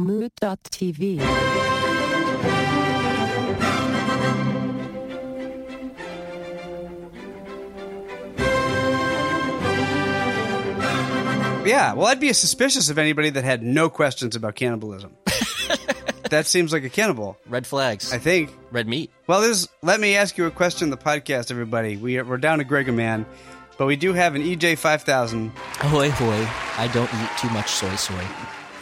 Mood.tv. Yeah, well, I'd be suspicious of anybody that had no questions about cannibalism. that seems like a cannibal, Red flags. I think. Red meat. Well, this let me ask you a question in the podcast, everybody. We are, we're down to Greg Man, but we do have an EJ five thousand. Ahoy, hoy. I don't eat too much soy soy.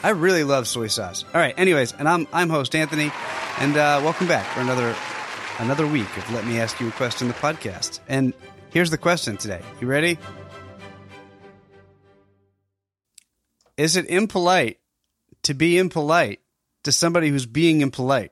I really love soy sauce. All right, anyways, and I'm I'm host Anthony, and uh, welcome back for another another week of Let Me Ask You a Question, the podcast. And here's the question today. You ready? Is it impolite to be impolite to somebody who's being impolite?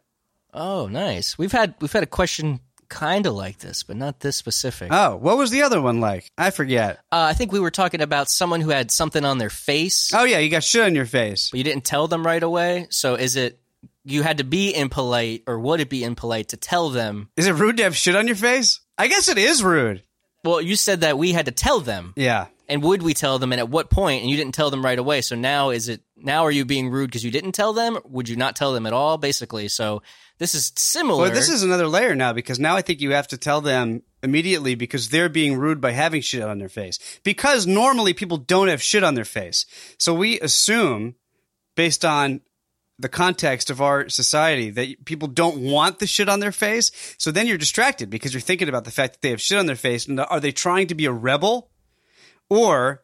Oh, nice. We've had we've had a question kind of like this, but not this specific. Uh, Oh, what was the other one like? I forget. I think we were talking about someone who had something on their face, Oh yeah, you got shit on your face. but you didn't tell them right away. So is it you had to be impolite, or would it be impolite to tell them? Is it rude to have shit on your face? I guess it is rude. Well, you said that we had to tell them, Yeah. and would we tell them, and at what point? And you didn't tell them right away. So now is it now are you being rude because you didn't tell them? Would you not tell them at all? Basically, so this is similar. Well, this is another layer now because now I think you have to tell them immediately because they're being rude by having shit on their face. Because normally people don't have shit on their face. So we assume, based on the context of our society, that people don't want the shit on their face. So then you're distracted because you're thinking about the fact that they have shit on their face. And are they trying to be a rebel? Or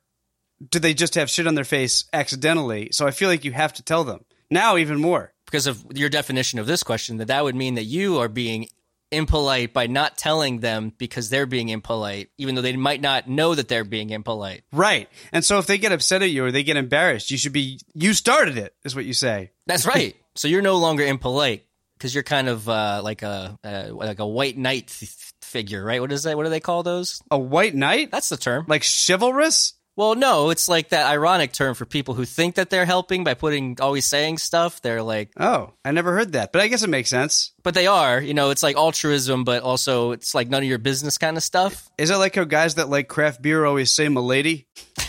do they just have shit on their face accidentally? So I feel like you have to tell them now even more. because of your definition of this question that that would mean that you are being impolite by not telling them because they're being impolite even though they might not know that they're being impolite Right. And so if they get upset at you or they get embarrassed, you should be, you started it, is what you say. that's right so you're no longer impolite because you're kind of uh, like a uh, like a white knight th- figure right what is that what do they call those A white knight? that's the term Like chivalrous? Well no it's like that ironic term for people who think that they're helping by putting always saying stuff they're like Oh, I never heard that, but I guess it makes sense. but they are you know it's like altruism but also it's like none of your business kind of stuff Is it like how guys that like craft beer always say "milady"?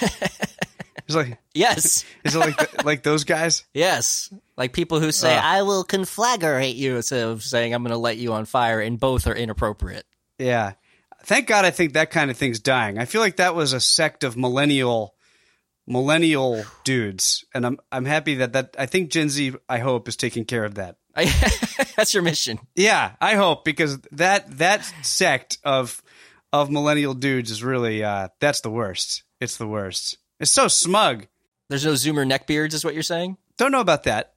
It's like, yes is it like the, like those guys? Yes. Like people who say, Ugh. I will conflagrate you instead of saying, I'm going to let you on fire, and both are inappropriate. Yeah. Thank God, I think that kind of thing's dying. I feel like that was a sect of millennial, millennial dudes, and I'm I'm happy that that I think Gen Z, I hope, is taking care of that. I, that's your mission. Yeah, I hope because that that sect of of millennial dudes is really uh that's the worst. It's the worst. It's so smug. There's no Zoomer neckbeards, is what you're saying? Don't know about that.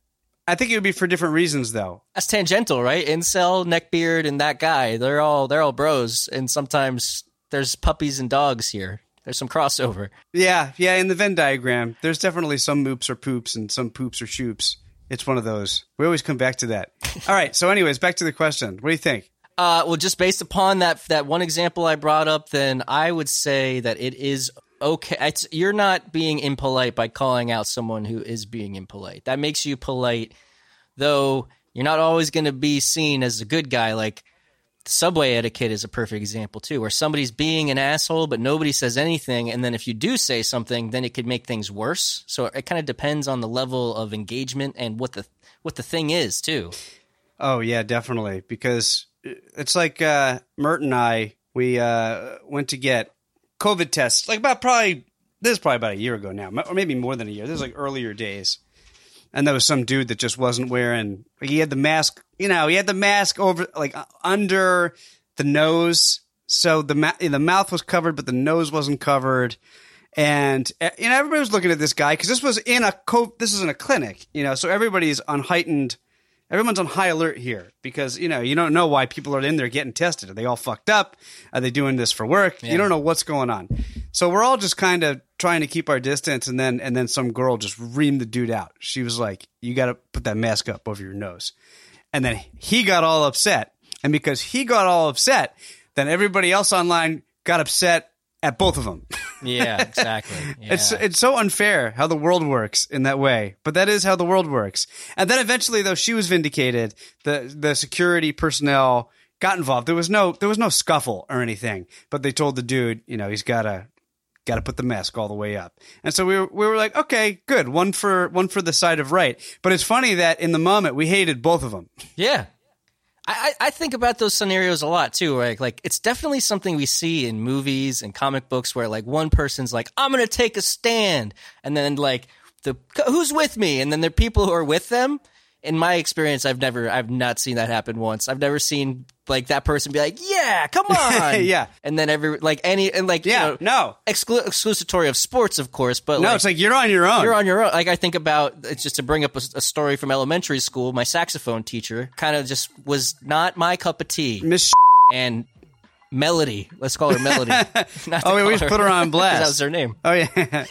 I think it would be for different reasons though. That's tangential, right? Incel, neckbeard, and that guy. They're all they're all bros, and sometimes there's puppies and dogs here. There's some crossover. Yeah, yeah, in the Venn diagram, there's definitely some moops or poops and some poops or shoops. It's one of those. We always come back to that. All right, so anyways, back to the question. What do you think? Uh, well, just based upon that that one example I brought up, then I would say that it is okay. It's, you're not being impolite by calling out someone who is being impolite. That makes you polite, though. You're not always going to be seen as a good guy. Like subway etiquette is a perfect example too, where somebody's being an asshole, but nobody says anything, and then if you do say something, then it could make things worse. So it kind of depends on the level of engagement and what the what the thing is too. Oh yeah, definitely. Because it's like uh, Mert and I, we uh, went to get COVID tests, like about probably this is probably about a year ago now, or maybe more than a year. This is like earlier days, and there was some dude that just wasn't wearing. Like he had the mask, you know, he had the mask over, like under the nose, so the ma- the mouth was covered, but the nose wasn't covered. And uh, you know everybody was looking at this guy because this was in a co- this is in a clinic, you know, so everybody's on heightened everyone's on high alert here because you know you don't know why people are in there getting tested. Are they all fucked up? Are they doing this for work? You don't know what's going on. So we're all just kind of trying to keep our distance, and then and then some girl just reamed the dude out. She was like, "You got to put that mask up over your nose," and then he got all upset, and because he got all upset, then everybody else online got upset at both of them. Yeah, exactly. Yeah. It's it's so unfair how the world works in that way, but that is how the world works. And then eventually, though, she was vindicated. the The security personnel got involved. There was no there was no scuffle or anything, but they told the dude, you know, he's got to got to put the mask all the way up. And so we were, we were like, okay, good. One for, one for the side of right. But it's funny that in the moment we hated both of them. Yeah. I, I think about those scenarios a lot too. Right? Like it's definitely something we see in movies and comic books where like one person's like, I'm gonna take a stand and then like the who's with me? And then are people who are with them in my experience, I've never, I've not seen that happen once. I've never seen like that person be like, "Yeah, come on," yeah, and then every like any and like yeah, you know, no, exclu- exclusatory of sports, of course, but no, like, it's like you're on your own. You're on your own. Like I think about it's just to bring up a, a story from elementary school. My saxophone teacher kind of just was not my cup of tea, Miss. and Melody, let's call her Melody. oh, we always put her on blast. that was her name. Oh yeah.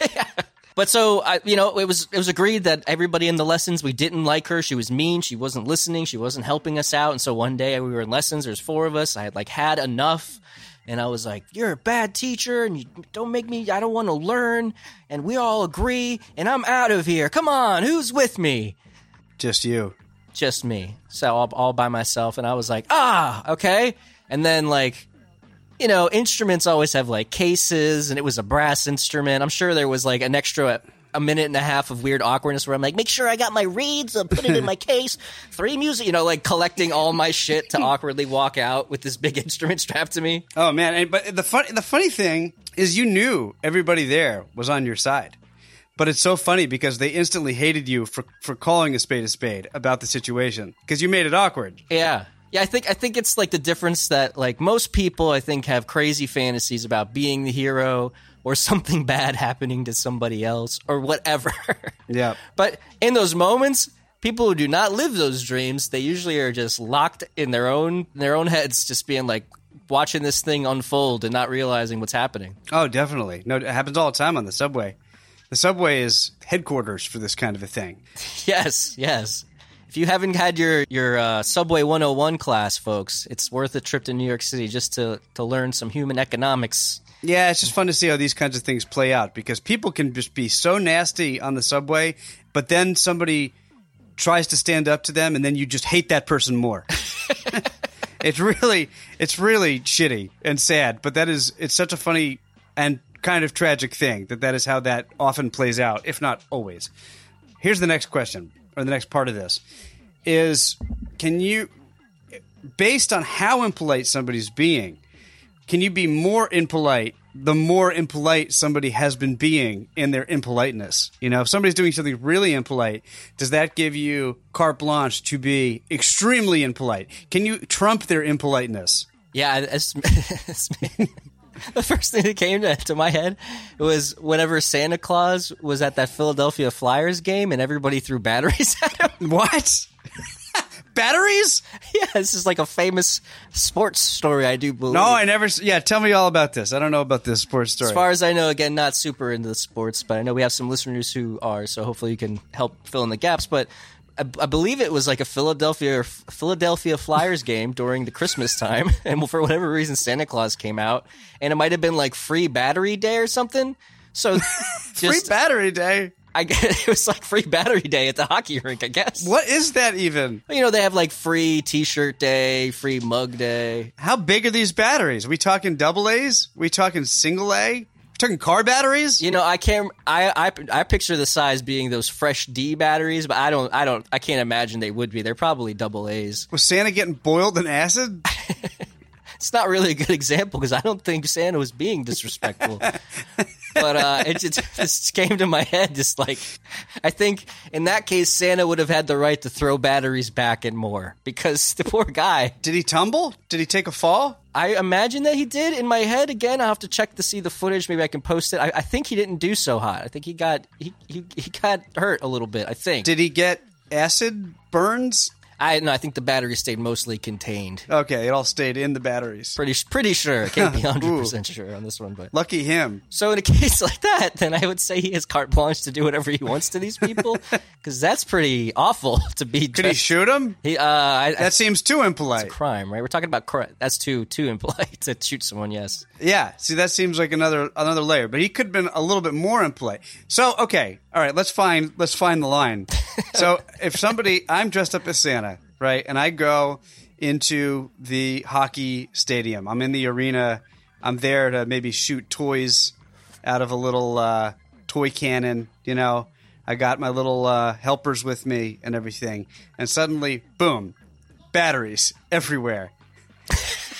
But so I, you know, it was it was agreed that everybody in the lessons we didn't like her. She was mean. She wasn't listening. She wasn't helping us out. And so one day we were in lessons. There's four of us. I had like had enough, and I was like, "You're a bad teacher, and you don't make me. I don't want to learn." And we all agree, and I'm out of here. Come on, who's with me? Just you. Just me. So all, all by myself. And I was like, "Ah, okay." And then like you know, instruments always have like cases, and it was a brass instrument. I'm sure there was like an extra a minute and a half of weird awkwardness where I'm like, make sure I got my reeds, I'll put it in my case. Three music, you know, like collecting all my shit to awkwardly walk out with this big instrument strapped to me. Oh man! And, but the funny the funny thing is, you knew everybody there was on your side. But it's so funny because they instantly hated you for, for calling a spade a spade about the situation because you made it awkward. Yeah. Yeah, I think I think it's like the difference that like most people I think have crazy fantasies about being the hero or something bad happening to somebody else or whatever. Yeah. But in those moments, people who do not live those dreams, they usually are just locked in their own their own heads just being like watching this thing unfold and not realizing what's happening. Oh, definitely. No, it happens all the time on the subway. The subway is headquarters for this kind of a thing. Yes, yes. If you haven't had your your uh, Subway 101 class, folks, it's worth a trip to New York City just to to learn some human economics. Yeah, it's just fun to see how these kinds of things play out because people can just be so nasty on the subway, but then somebody tries to stand up to them and then you just hate that person more. it's really it's really shitty and sad, but that is it's such a funny and kind of tragic thing that that is how that often plays out, if not always. Here's the next question or the next part of this is can you based on how impolite somebody's being, can you be more impolite the more impolite somebody has been being in their impoliteness? You know, if somebody's doing something really impolite, does that give you carte blanche to be extremely impolite? Can you trump their impoliteness? Yeah, it's, it's the first thing that came to, to, my head was whenever Santa Claus was at that Philadelphia Flyers game and everybody threw batteries at him. What? batteries? Yeah, this is like a famous sports story, I do believe. No, I never. Yeah, tell me all about this. I don't know about this sports story. As far as I know, again, not super into the sports, but I know we have some listeners who are, so hopefully you can help fill in the gaps. But I, I believe it was like a Philadelphia Philadelphia Flyers game during the Christmas time, and for whatever reason, Santa Claus came out, and it might have been like free battery day or something. So, just, free battery day. I guess it was like free battery day at the hockey rink. I guess. What is that even? You know, they have like free T-shirt day, free mug day. How big are these batteries? Are we talking double A's? Are we talking single A? Talking car batteries? You know, I can't. I, I I picture the size being those fresh D batteries, but I don't. I don't. I can't imagine they would be. They're probably double A's. Was Santa getting boiled in acid? it's not really a good example because I don't think Santa was being disrespectful. but uh, it just, just came to my head. Just like I think in that case, Santa would have had the right to throw batteries back and more because the poor guy. Did he tumble? Did he take a fall? I imagine that he did. In my head, again, I'll have to check to see the footage. Maybe I can post it. I, I think he didn't do so hot. I think he got he, he he got hurt a little bit. I think. Did he get acid burns? I no, I think the battery stayed mostly contained. Okay, it all stayed in the batteries. Pretty pretty sure. I can't be hundred percent sure on this one, but lucky him. So in a case like that, then I would say he has carte blanche to do whatever he wants to these people, because that's pretty awful to be. Could he shoot him? He, uh, I, that I, seems too impolite. crime, right? We're talking about cr- that's too too impolite to shoot someone. Yes. Yeah. See, that seems like another another layer, but he could have been a little bit more impolite. So okay, all right, let's find let's find the line. So if somebody, I'm dressed up as Santa right? And I go into the hockey stadium. I'm in the arena. I'm there to maybe shoot toys out of a little uh, toy cannon. You know, I got my little uh, helpers with me and everything, and suddenly, boom, batteries everywhere,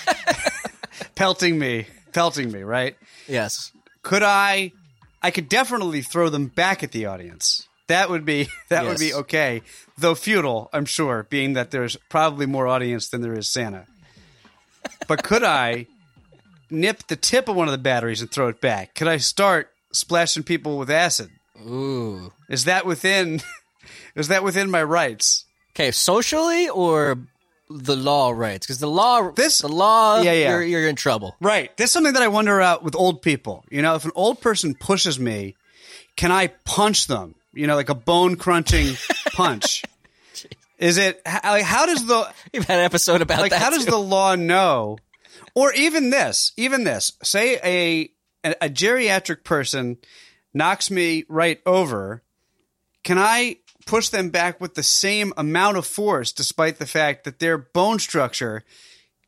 pelting me, pelting me. Right? Yes. Could I? I could definitely throw them back at the audience. That would be that would be okay, though futile, I'm sure, being that there's probably more audience than there is Santa. But could I nip the tip of one of the batteries and throw it back? Could I start splashing people with acid? Ooh. Is that within is that within my rights? Okay, socially or the law rights? Because the law, This- the law, Yeah, yeah. You're, you're in trouble. Right. this is something that I wonder about with old people. You know, if an old person pushes me, can I punch them? You know, like a bone crunching punch. Is it like how does the We've had an episode about like that. how does too. the law know? Or even this even this. Say a, a a geriatric person knocks me right over. Can i push them back with the same amount of force despite the fact that their bone structure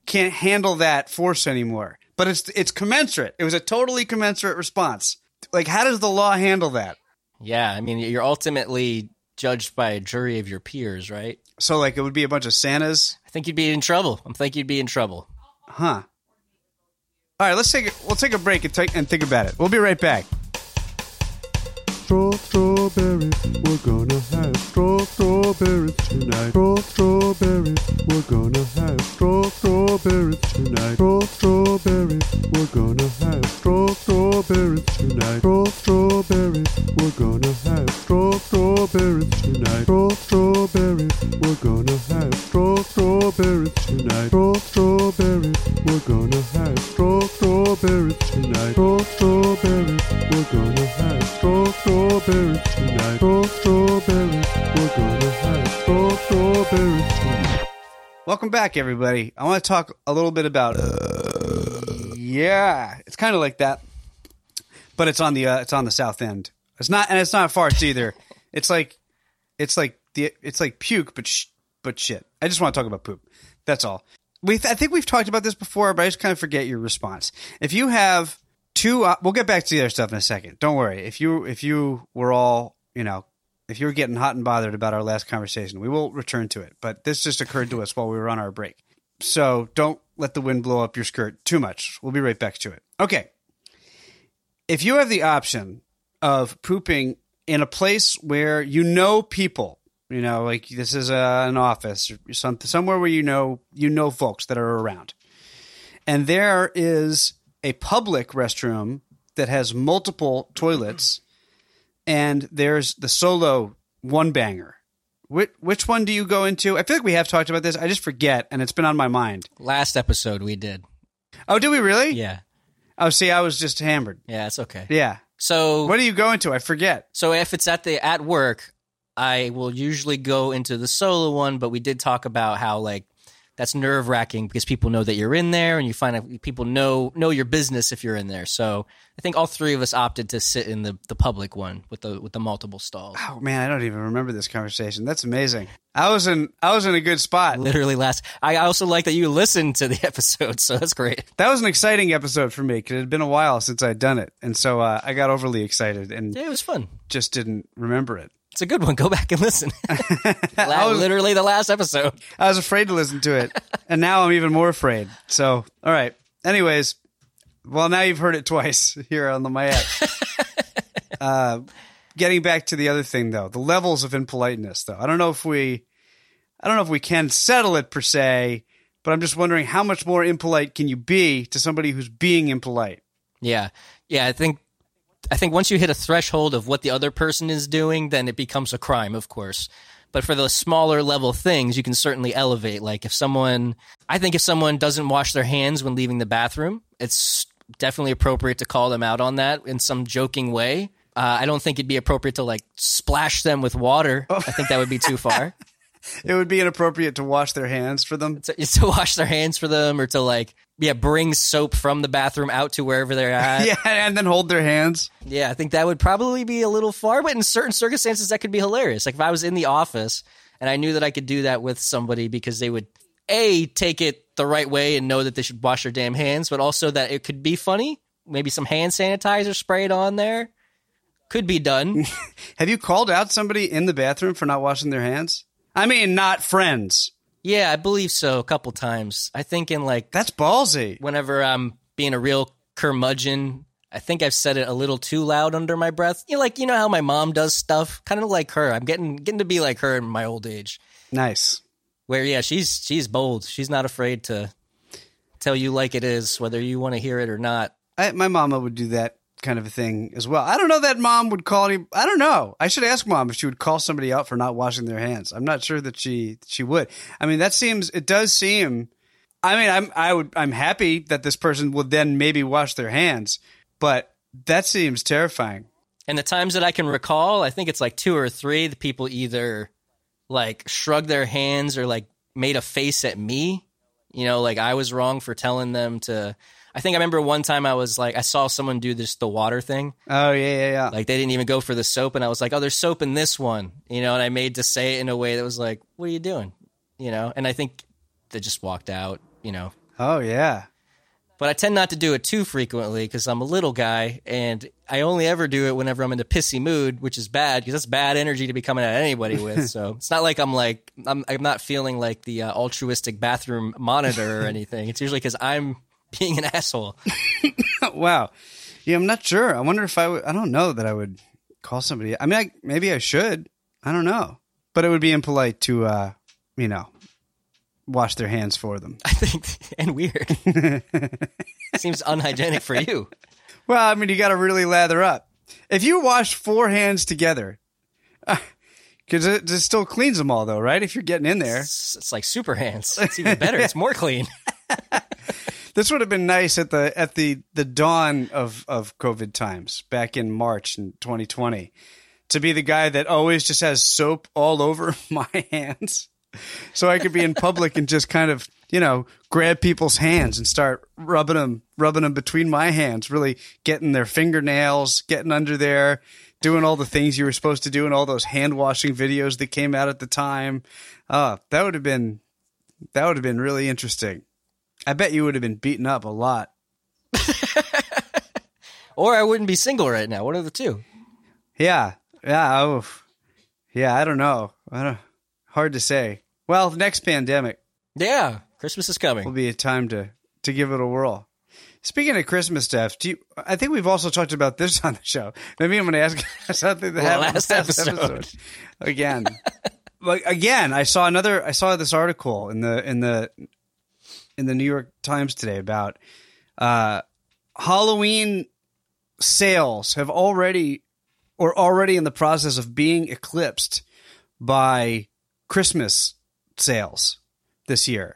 can't handle that force anymore? But it's it's commensurate. It was a totally commensurate response. Like how does the law handle that Yeah, I mean, you're ultimately judged by a jury of your peers, right? so like it would be a bunch of santas I think you'd be in trouble. I think you'd be in trouble. Huh. All right, let's take a, we'll take a break and take and think about it. We'll be right back. Straw strawberries, we're gonna have straw strawberries tonight. Straw strawberries, we're gonna have straw strawberries tonight. Straw strawberries, we're gonna have straw strawberries tonight. Straw strawberries, we're gonna have straw strawberries tonight. Straw strawberries, we're gonna have straw strawberries tonight. Straw strawberries, we're gonna have straw strawberries tonight. Straw strawberries, we're gonna strawberries tonight. Straw strawberries, we're gonna have straw strawberries tonight. Welcome back, everybody. I want to talk a little bit about. yeah, it's kind of like that, but it's on the uh, it's on the south end. It's not, and it's not farts either. It's like, it's like the it's like puke, but sh- but shit. I just want to talk about poop. That's all. We I think we've talked about this before, but I just kind of forget your response. If you have two, uh, we'll get back to the other stuff in a second. Don't worry. If you if you were all you know if you were getting hot and bothered about our last conversation, we will return to it. But this just occurred to us while we were on our break. So don't let the wind blow up your skirt too much. We'll be right back to it. Okay. If you have the option of pooping in a place where you know people, you know, like this is a, an office or some, somewhere where you know you know folks that are around, and there is a public restroom that has multiple toilets, and there's the solo one banger. Which, which one do you go into? I feel like we have talked about this. I just forget, and it's been on my mind. Last episode we did. Oh, did we really? Yeah. Oh, see, I was just hammered. Yeah, it's okay. Yeah. So What do you go into? I forget. So if it's at the at work, I will usually go into the solo one, but we did talk about how like that's nerve wracking because people know that you're in there and you find out people know know your business if you're in there. So I think all three of us opted to sit in the, the public one with the with the multiple stalls. Oh man, I don't even remember this conversation. That's amazing. I was in I was in a good spot. Literally last. I also like that you listened to the episode, so that's great. That was an exciting episode for me because it had been a while since I'd done it, and so uh, I got overly excited and Yeah, it was fun. just didn't remember it. It's a good one. Go back and listen. Was- literally the last episode. I was afraid to listen to it, and now I'm even more afraid. So, all right. Anyways, well, now you've heard it twice here on the Mayette. uh, getting back to the other thing, though, the levels of impoliteness. Though I don't know if we, I don't know if we can settle it per se, but I'm just wondering how much more impolite can you be to somebody who's being impolite? Yeah. Yeah, I think I think once you hit a threshold of what the other person is doing, then it becomes a crime, of course. But for the smaller level things, you can certainly elevate. Like if someone I think if someone doesn't wash their hands when leaving the bathroom, it's definitely appropriate to call them out on that in some joking way. Uh, I don't think it'd be appropriate to like splash them with water. I think that would be too far. It would be inappropriate to wash their hands for them. to, to wash their hands for them or to like yeah bring soap from the bathroom out to wherever they're at Yeah, and then hold their hands. Yeah, I think that would probably be a little far, but in certain circumstances, that could be hilarious. Like if I was in the office and I knew that I could do that with somebody because they would a take it the right way and know that they should wash their damn hands, but also that it could be funny. maybe some hand sanitizer sprayed on there. Could be done. Have you called out somebody in the bathroom for not washing their hands? I mean, not friends. Yeah, I believe so. A couple times. I think in like That's ballsy. whenever I'm being a real curmudgeon, I think I've said it a little too loud under my breath. You know, like you know how my mom does stuff, kind of like her. I'm getting getting to be like her in my old age. Nice. Where yeah, she's she's bold. She's not afraid to tell you like it is, whether you want to hear it or not. I, my mama would do that kind of a thing as well. I don't know that mom would call any. I don't know. I should ask mom if she would call somebody out for not washing their hands. I'm not sure that she she would. I mean, that seems. It does seem. I mean, I'm I would I'm happy that this person would then maybe wash their hands, but that seems terrifying. And the times that I can recall, I think it's like two or three. The people either like shrugged their hands or like made a face at me. You know, like I was wrong for telling them to. I think I remember one time I was like, I saw someone do this the water thing. Oh yeah, yeah, yeah. Like they didn't even go for the soap, and I was like, oh, there's soap in this one. You know, and I made to say it in a way that was like, what are you doing? You know, and I think they just walked out. You know, oh yeah. but I tend not to do it too frequently because I'm a little guy, and I only ever do it whenever I'm in a pissy mood, which is bad because that's bad energy to be coming at anybody with. so it's not like I'm like I'm I'm not feeling like the uh, altruistic bathroom monitor or anything. It's usually because I'm being an asshole. wow. Yeah, I'm not sure. I wonder if I would. I don't know that I would call somebody. I mean, I, maybe I should. I don't know, but it would be impolite to, uh, you know, wash their hands for them. I think and weird. Seems unhygienic for you. Well, I mean, you got to really lather up. If you wash four hands together, because it, it still cleans them all, though, right? If you're getting in there, It's, it's like super hands. It's even better. It's more clean. This would have been nice at the at the the dawn of of COVID times back in March in 2020 to be the guy that always just has soap all over my hands, so I could be in public and just kind of you know grab people's hands and start rubbing them rubbing them between my hands, really getting their fingernails, getting under there. Doing all the things you were supposed to do in all those hand washing videos that came out at the time. Uh, that would have been that would have been really interesting. I bet you would have been beaten up a lot. Or I wouldn't be single right now. One of the two. Yeah, yeah, oh, yeah. I don't know. I don't. Hard to say. Well, next pandemic Yeah. Christmas is coming. will be a time to to give it a whirl. Speaking of Christmas stuff, do you? I think we've also talked about this on the show. Maybe I'm going to ask something that Well, happened last episode. again. But again, I saw another. I saw this article in the in the in the New York Times today about uh, Halloween sales have already or already in the process of being eclipsed by Christmas sales this year.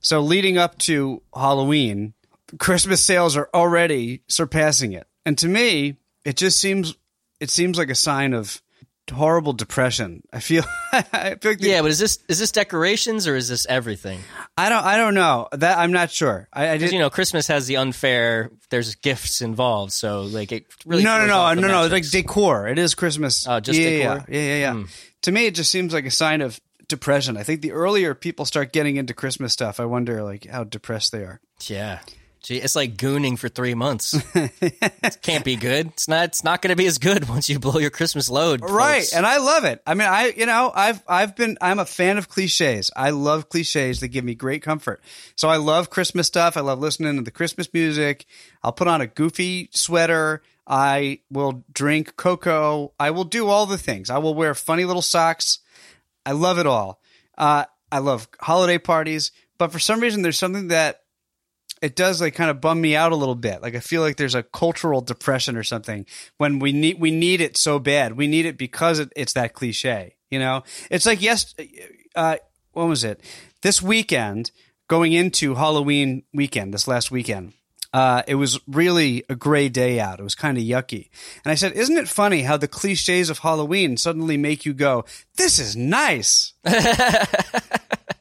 So leading up to Halloween, Christmas sales are already surpassing it. And to me, it just seems it seems like a sign of horrible depression. I feel I feel like the, Yeah, but is this is this decorations or is this everything? I don't I don't know. That I'm not sure. I, I just you know, Christmas has the unfair. There's gifts involved, so like it really. no, no, no, no, no. It's like decor. It is Christmas. Oh, just yeah, decor? Yeah, yeah, yeah. yeah. Hmm. To me, it just seems like a sign of depression. I think the earlier people start getting into Christmas stuff, I wonder like how depressed they are. yeah. Gee, it's like gooning for three months. it can't be good. It's not. It's not going to be as good once you blow your Christmas load. Right, folks. and I love it. I mean, I you know, I've I've been I'm a fan of cliches. I love cliches that give me great comfort. So I love Christmas stuff. I love listening to the Christmas music. I'll put on a goofy sweater. I will drink cocoa. I will do all the things. I will wear funny little socks. I love it all. Uh, I love holiday parties, but for some reason, there's something that it does like kind of bum me out a little bit. Like I feel like there's a cultural depression or something when we need we need it so bad. We need it because it, it's that cliche. You know, it's like yes, uh, when was it? This weekend, going into Halloween weekend, this last weekend. Uh, it was really a gray day out. It was kind of yucky. And I said, Isn't it funny how the cliches of Halloween suddenly make you go, This is nice?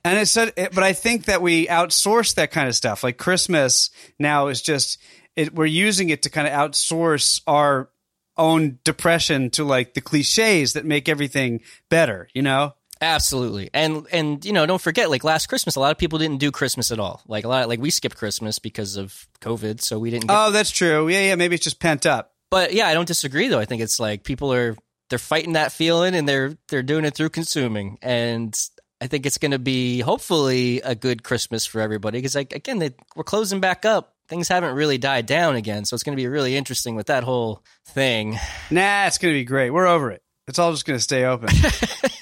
And it said, it, but I think that we outsource that kind of stuff. Like Christmas now is just, it, we're using it to kind of outsource our own depression to like the cliches that make everything better, you know? Absolutely. And and you know, don't forget like last Christmas a lot of people didn't do Christmas at all. Like a lot like we skipped Christmas because of COVID, so we didn't get Oh, that's true. Yeah, yeah. Maybe it's just pent up. But yeah, I don't disagree though. I think it's like people are they're fighting that feeling and they're they're doing it through consuming. And I think it's going to be hopefully a good Christmas for everybody because like again, they, we're closing back up. Things haven't really died down again, so it's going to be really interesting with that whole thing. Nah, it's gonna be great. We're over it. It's all just gonna stay open.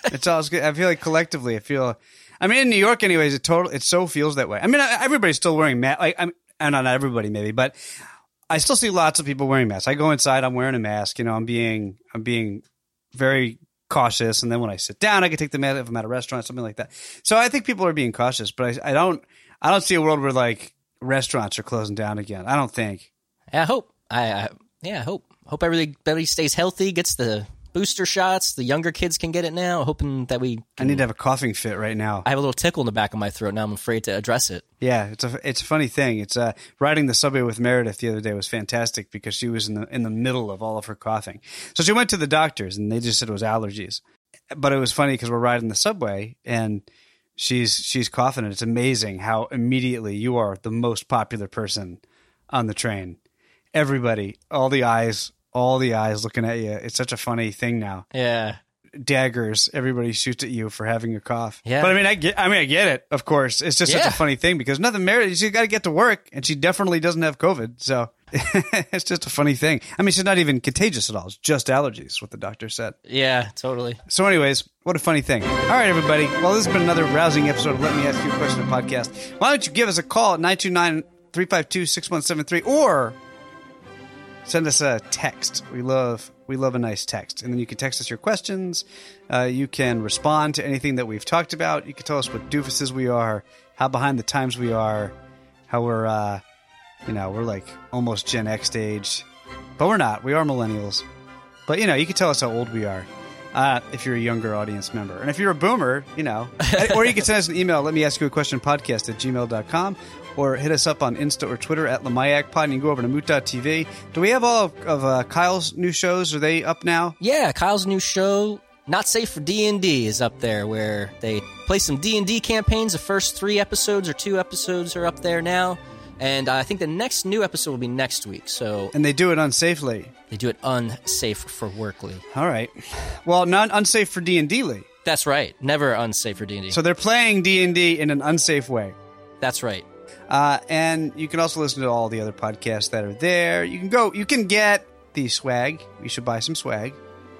it's all. I feel like collectively, I feel. I mean, in New York, anyways, it total. It so feels that way. I mean, everybody's still wearing masks. Like, I'm, and not everybody maybe, but I still see lots of people wearing masks. I go inside, I'm wearing a mask. You know, I'm being, I'm being very cautious. And then when I sit down, I can take the mask if I'm at a restaurant, something like that. So I think people are being cautious, but I, I don't, I don't see a world where like restaurants are closing down again. I don't think. I hope. I, I yeah, I hope. Hope everybody stays healthy, gets the booster shots. The younger kids can get it now. Hoping that we. I need to have a coughing fit right now. I have a little tickle in the back of my throat now. I'm afraid to address it. Yeah, it's a it's a funny thing. It's uh riding the subway with Meredith the other day was fantastic because she was in the in the middle of all of her coughing. So she went to the doctors and they just said it was allergies. But it was funny because we're riding the subway and she's she's coughing and it's amazing how immediately you are the most popular person on the train. Everybody, all the eyes, all the eyes looking at you. It's such a funny thing now. Yeah. Daggers, everybody shoots at you for having a cough. Yeah. But I mean, I get, I mean, I get it. Of course, it's just such Yeah. a funny thing because nothing Meredith. She's got to get to work, and she definitely doesn't have COVID. So it's just a funny thing. I mean, she's not even contagious at all. It's just allergies. What the doctor said. Yeah, totally. So, anyways, what a funny thing. All right, everybody. Well, this has been another rousing episode of Let Me Ask You a Question podcast. Why don't you give us a call at 929 352 6173 or send us a text. We love we love a nice text, and then you can text us your questions. Uh, you can respond to anything that we've talked about. You can tell us what doofuses we are, how behind the times we are, how we're uh, you know we're like almost Gen X age, but we're not. We are millennials. But you know, you can tell us how old we are. Uh, if you're a younger audience member. And if you're a boomer, you know, or you can send us an email. Let me ask you a question podcast at gmail.com or hit us up on Insta or Twitter at LamayakPod And you can go over to moot.tv. Do we have all of, of uh, Kyle's new shows? Are they up now? Yeah, Kyle's new show, Not Safe for D&D, is up there where they play some D&D campaigns. The first three episodes or two episodes are up there now. And I think the next new episode will be next week. So And they do it unsafely. they do it unsafe for Workly. All right. Well, not unsafe for D&D, Lee. That's right. Never unsafe for D&D. So they're playing D&D in an unsafe way. That's right. Uh, and you can also listen to all the other podcasts that are there. You can go, you can get the swag. You should buy some swag.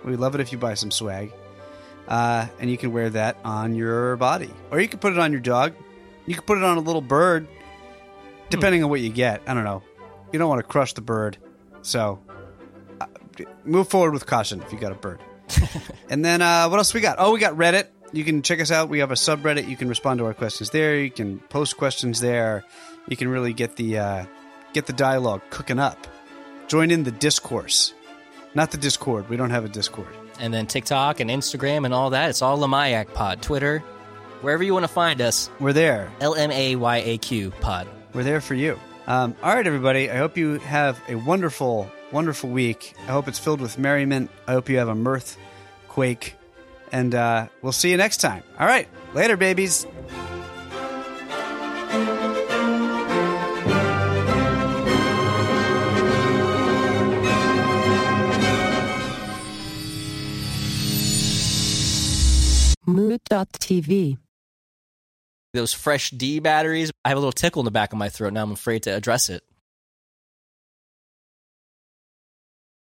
We love it if you buy some swag. Uh, and you can wear that on your body. Or you can put it on your dog. You can put it on a little bird, depending on what you get. I don't know. You don't want to crush the bird. So uh, move forward with caution if you got a bird. and then uh, what else we got? Oh, we got Reddit. You can check us out. We have a subreddit. You can respond to our questions there. You can post questions there. You can really get the uh, get the dialogue cooking up. Join in the discourse, not the Discord. We don't have a Discord. And then TikTok and Instagram and all that. It's all Lamayak Pod. Twitter, wherever you want to find us. We're there. L M A Y A Q Pod. We're there for you. Um, all right, everybody. I hope you have a wonderful, wonderful week. I hope it's filled with merriment. I hope you have a mirth quake. And uh, we'll see you next time. All right. Later, babies. Mood.tv. Those fresh D batteries. I have a little tickle in the back of my throat now. I'm afraid to address it.